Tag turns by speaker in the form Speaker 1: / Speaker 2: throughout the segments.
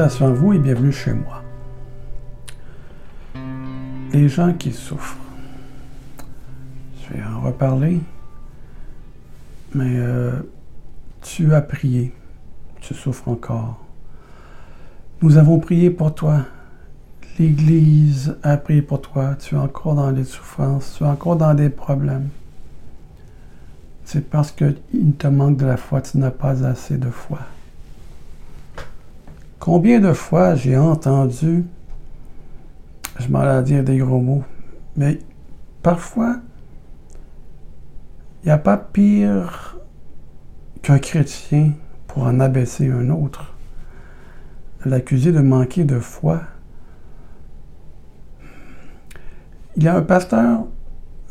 Speaker 1: Salutations vous et bienvenue chez moi. Les gens qui souffrent. Je vais en reparler. Mais euh, tu as prié. Tu souffres encore. Nous avons prié pour toi. L'Église a prié pour toi. Tu es encore dans des souffrances. Tu es encore dans des problèmes. C'est parce qu'il te manque de la foi. Tu n'as pas assez de foi. Combien de fois j'ai entendu, je m'en ai dire des gros mots, mais parfois, il n'y a pas pire qu'un chrétien pour en abaisser un autre, l'accuser de manquer de foi. Il y a un pasteur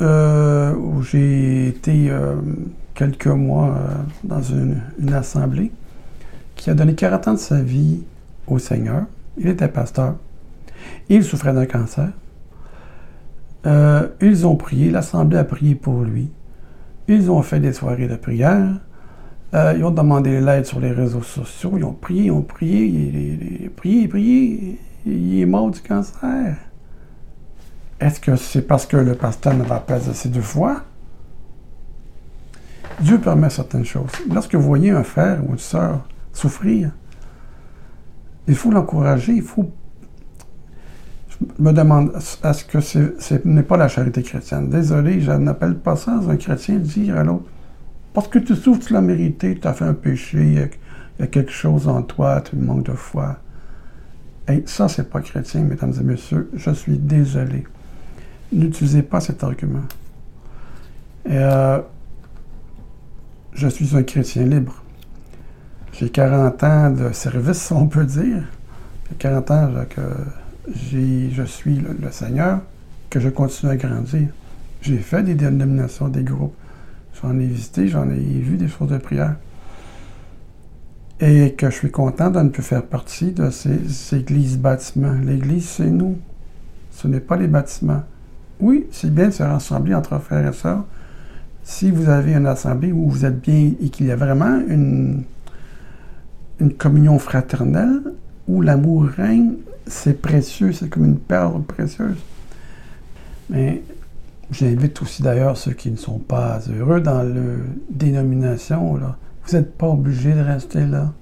Speaker 1: euh, où j'ai été euh, quelques mois euh, dans une, assemblée qui a donné 40 ans de sa vie Seigneur. Il était pasteur. Il souffrait d'un cancer. Euh, ils ont prié, l'Assemblée a prié pour lui. Ils ont fait des soirées de prière. Euh, ils ont demandé l'aide sur les réseaux sociaux. Ils ont prié, ils ont prié, ils ont prié, prié. Il est mort du cancer. Est-ce que c'est parce que le pasteur ne va pas assez de foi? Dieu permet certaines choses. Lorsque vous voyez un frère ou une sœur souffrir, il faut l'encourager, il faut. Je me demande, est-ce que ce n'est pas la charité chrétienne? Désolé, je n'appelle pas ça un chrétien dire à l'autre, parce que tu souffres, tu l'as mérité, tu as fait un péché, il y, a, quelque chose en toi, tu manques de foi. Et ça, c'est pas chrétien, mesdames et messieurs. Je suis désolé. N'utilisez pas cet argument. Euh, je suis un chrétien libre. J'ai 40 ans de service, on peut dire. J'ai 40 ans que je suis le, Seigneur, que je continue à grandir. J'ai fait des dénominations, des groupes. J'en ai visité, j'en ai vu des choses de prière. Et que je suis content de ne plus faire partie de ces, églises bâtiments. L'église, c'est nous. Ce n'est pas les bâtiments. Oui, c'est bien de se rassembler entre frères et sœurs. Si vous avez une assemblée où vous êtes bien et qu'il y a vraiment une, une communion fraternelle où l'amour règne, c'est précieux, c'est comme une perle précieuse. Mais j'invite aussi d'ailleurs ceux qui ne sont pas heureux dans la dénomination, là. vous n'êtes pas obligés de rester là.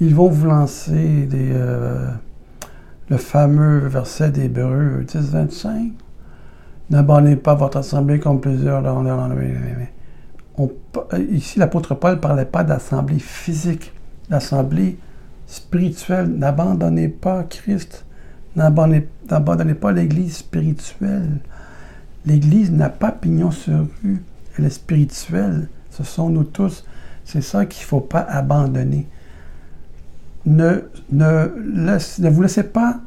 Speaker 1: Ils vont vous lancer des, euh, le fameux verset d'Hébreu 10-25. N'abandonnez pas votre assemblée comme plusieurs Ici, l'apôtre Paul ne parlait pas d'assemblée physique l'assemblée spirituelle. N'abandonnez pas Christ. N'abandonnez pas l'Église spirituelle. L'Église n'a pas pignon sur rue. Elle est spirituelle. Ce sont nous tous. C'est ça qu'il ne faut pas abandonner. Ne, vous laissez pas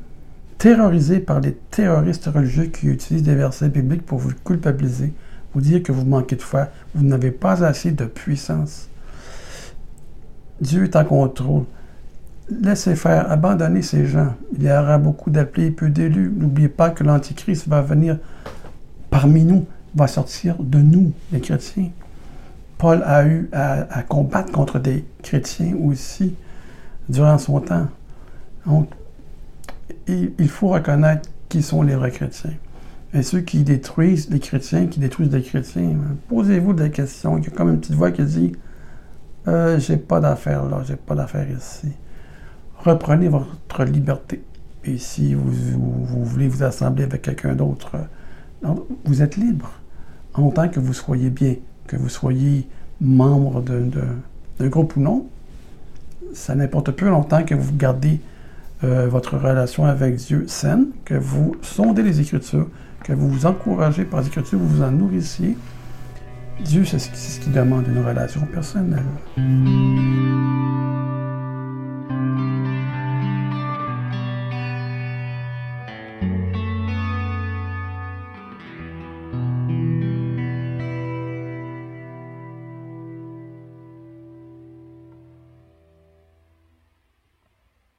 Speaker 1: terroriser par les terroristes religieux qui utilisent des versets bibliques pour vous culpabiliser, vous dire que vous manquez de foi, vous n'avez pas assez de puissance. Dieu est en contrôle. Laissez faire, abandonnez ces gens. Il y aura beaucoup d'appelés peu d'élus. N'oubliez pas que l'Antichrist va venir parmi nous, va sortir de nous, les chrétiens. Paul a eu à, combattre contre des chrétiens aussi durant son temps. Donc, il, faut reconnaître qui sont les vrais chrétiens. Et ceux qui détruisent les chrétiens, qui détruisent les chrétiens, posez-vous des questions. Il y a comme une petite voix qui dit euh, j'ai pas d'affaires là, j'ai pas d'affaires ici. Reprenez votre liberté. Et si vous, voulez vous assembler avec quelqu'un d'autre, euh, vous êtes libre. En tant que vous soyez bien, que vous soyez membre d'un groupe ou non, ça n'importe peu longtemps que vous gardez euh, votre relation avec Dieu saine, que vous sondez les Écritures, que vous vous encouragez par les Écritures, vous vous en nourrissiez, Dieu, c'est ce qu'il demande, une relation personnelle.